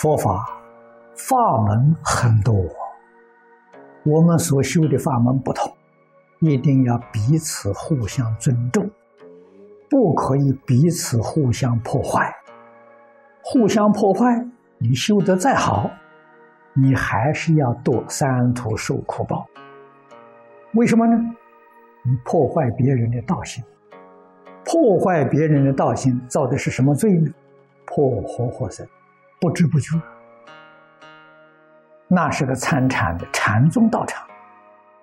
佛法法门很多，我们所修的法门不同，一定要彼此互相尊重，不可以彼此互相破坏。互相破坏，你修得再好，你还是要堕三途受苦报。为什么呢？你破坏别人的道心，破坏别人的道心，造的是什么罪呢？破活活生。不知不觉，那是个参禅的禅宗道场。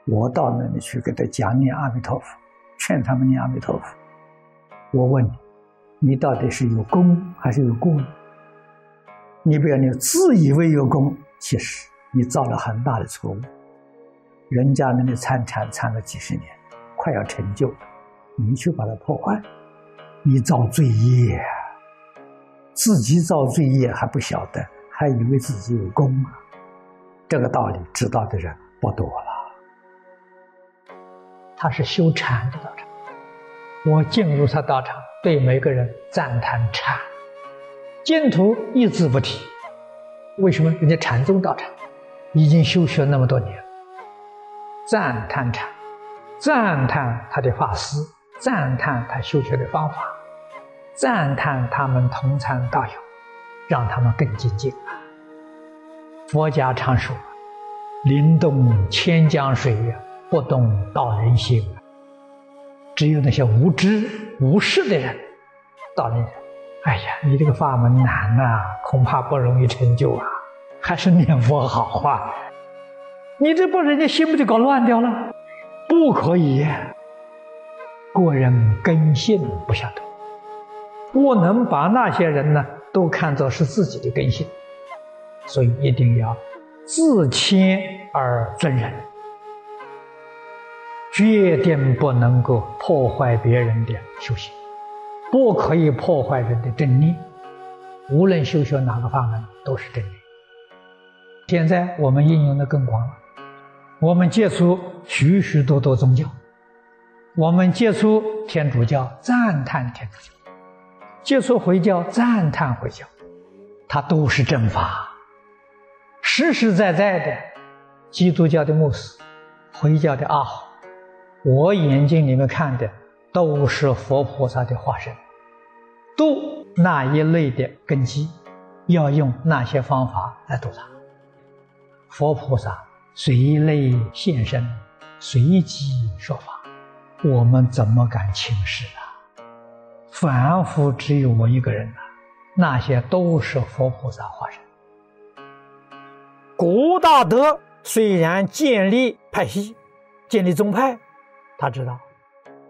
我到那里去给他讲念阿弥陀佛，劝他们念阿弥陀佛。我问你，你到底是有功还是有过呢？你不要你自以为有功，其实你造了很大的错误。人家那里参禅参了几十年，快要成就了，你去把它破坏，你造罪业。自己造罪业还不晓得，还以为自己有功啊！这个道理知道的人不多了。他是修禅的道场，我进入他道场，对每个人赞叹禅，净土一字不提。为什么？人家禅宗道场已经修学那么多年，赞叹禅，赞叹他的法师，赞叹他修学的方法。赞叹他们同参道友，让他们更精进啊！佛家常说：“灵动千江水，不动道人心。”只有那些无知无识的人，道人，哎呀，你这个法门难呐，恐怕不容易成就啊！还是念佛好啊！你这把人家心不就搞乱掉了？不可以，个人根性不相同。不能把那些人呢都看作是自己的根性，所以一定要自谦而尊人，决定不能够破坏别人的修行，不可以破坏人的正念。无论修学哪个法门，都是正念。现在我们应用的更广了，我们接触许许多多宗教，我们接触天主教，赞叹天主教。接触回教，赞叹回教，它都是正法，实实在在的。基督教的牧师，回教的阿豪，我眼睛里面看的都是佛菩萨的化身，度那一类的根基，要用那些方法来度他。佛菩萨随类现身，随机说法，我们怎么敢轻视啊？凡夫只有我一个人呐，那些都是佛菩萨化身。古大德虽然建立派系、建立宗派，他知道，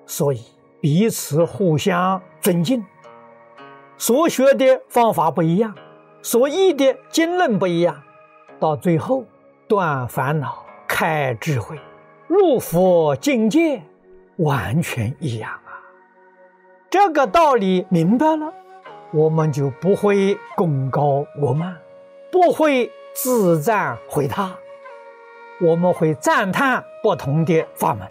所以彼此互相尊敬。所学的方法不一样，所译的经论不一样，到最后断烦恼、开智慧、入佛境界，完全一样。这个道理明白了，我们就不会功高我慢，不会自赞毁他，我们会赞叹不同的法门，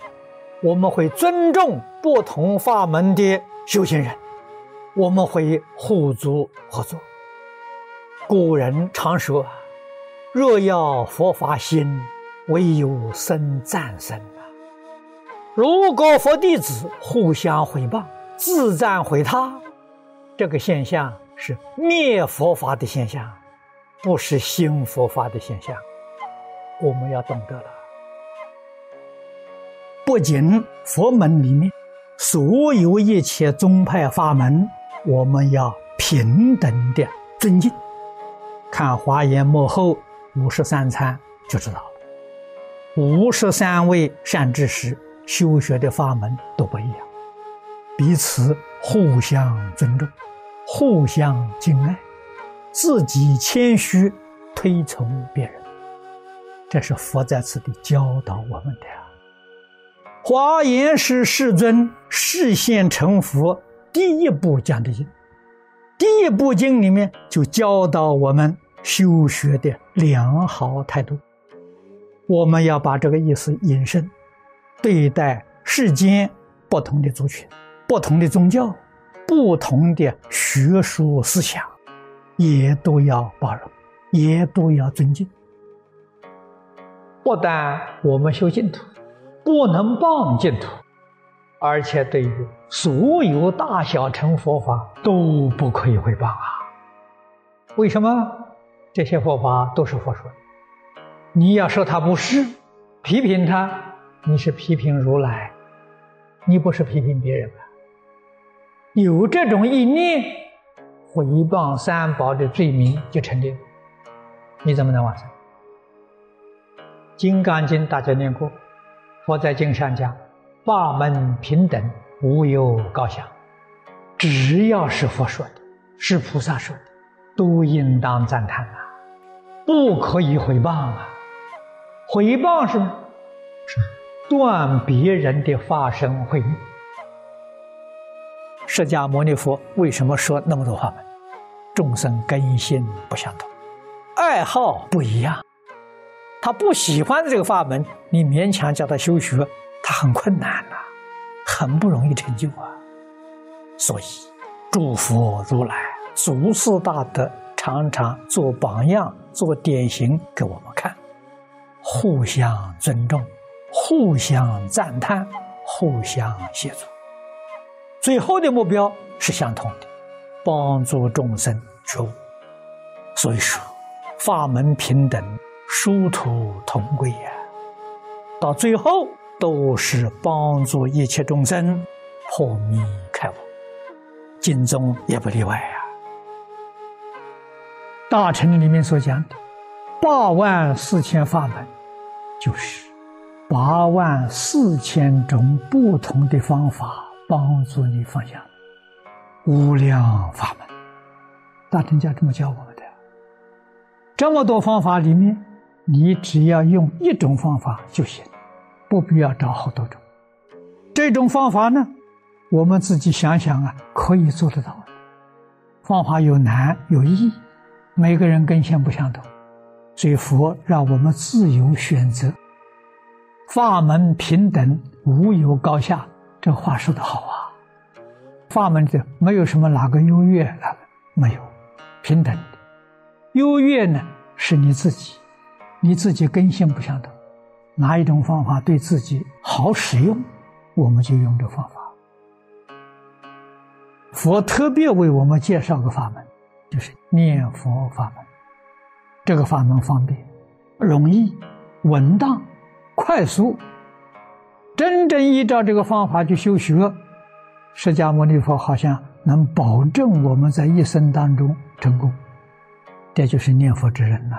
我们会尊重不同法门的修行人，我们会互助合作。古人常说：“若要佛法兴，唯有生赞声啊！”如果佛弟子互相毁谤。自赞毁他，这个现象是灭佛法的现象，不是兴佛法的现象。我们要懂得了。不仅佛门里面所有一切宗派法门，我们要平等的尊敬。看华严幕后五十三参就知道了，五十三位善知识修学的法门都不一样。彼此互相尊重，互相敬爱，自己谦虚，推崇别人，这是佛在此地教导我们的呀。华严是世尊示现成佛第一部讲的经，第一部经里面就教导我们修学的良好态度。我们要把这个意思引申，对待世间不同的族群。不同的宗教，不同的学术思想，也都要包容，也都要尊敬。不但我们修净土，不能谤净土，而且对于所有大小乘佛法都不可以诽谤啊！为什么？这些佛法都是佛说的，你要说他不是，批评他，你是批评如来，你不是批评别人吧？有这种意念，毁谤三宝的罪名就成立了，你怎么能完成？《金刚经》大家念过，佛在经上讲：“法门平等，无有高下。”只要是佛说的，是菩萨说的，都应当赞叹啊，不可以毁谤啊！毁谤是是断别人的法身慧命。释迦牟尼佛为什么说那么多法门？众生根性不相同，爱好不一样。他不喜欢这个法门，你勉强叫他修学，他很困难呐，很不容易成就啊。所以，诸佛如来、祖师大德常常做榜样、做典型给我们看，互相尊重、互相赞叹、互相协助，最后的目标是相同的，帮助众生觉悟。所以说，法门平等。殊途同归呀，到最后都是帮助一切众生破迷开悟，经中也不例外呀。大乘里面所讲的八万四千法门，就是八万四千种不同的方法帮助你放下，无量法门。大乘家这么教我们的，这么多方法里面。你只要用一种方法就行，不必要找好多种。这种方法呢，我们自己想想啊，可以做得到。方法有难有易，每个人根性不相同，所以佛让我们自由选择。法门平等，无有高下，这话说得好啊。法门这没有什么哪个优越，哪个没有平等的。优越呢，是你自己。你自己根性不相同，哪一种方法对自己好使用，我们就用这方法。佛特别为我们介绍个法门，就是念佛法门。这个法门方便、容易、稳当、快速。真正依照这个方法去修学，释迦牟尼佛好像能保证我们在一生当中成功。这就是念佛之人呐。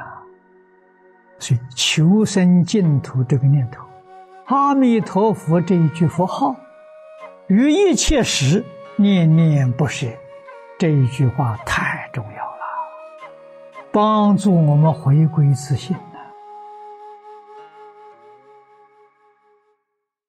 所以，求生净土这个念头，阿弥陀佛这一句佛号，于一切时念念不舍，这一句话太重要了，帮助我们回归自信。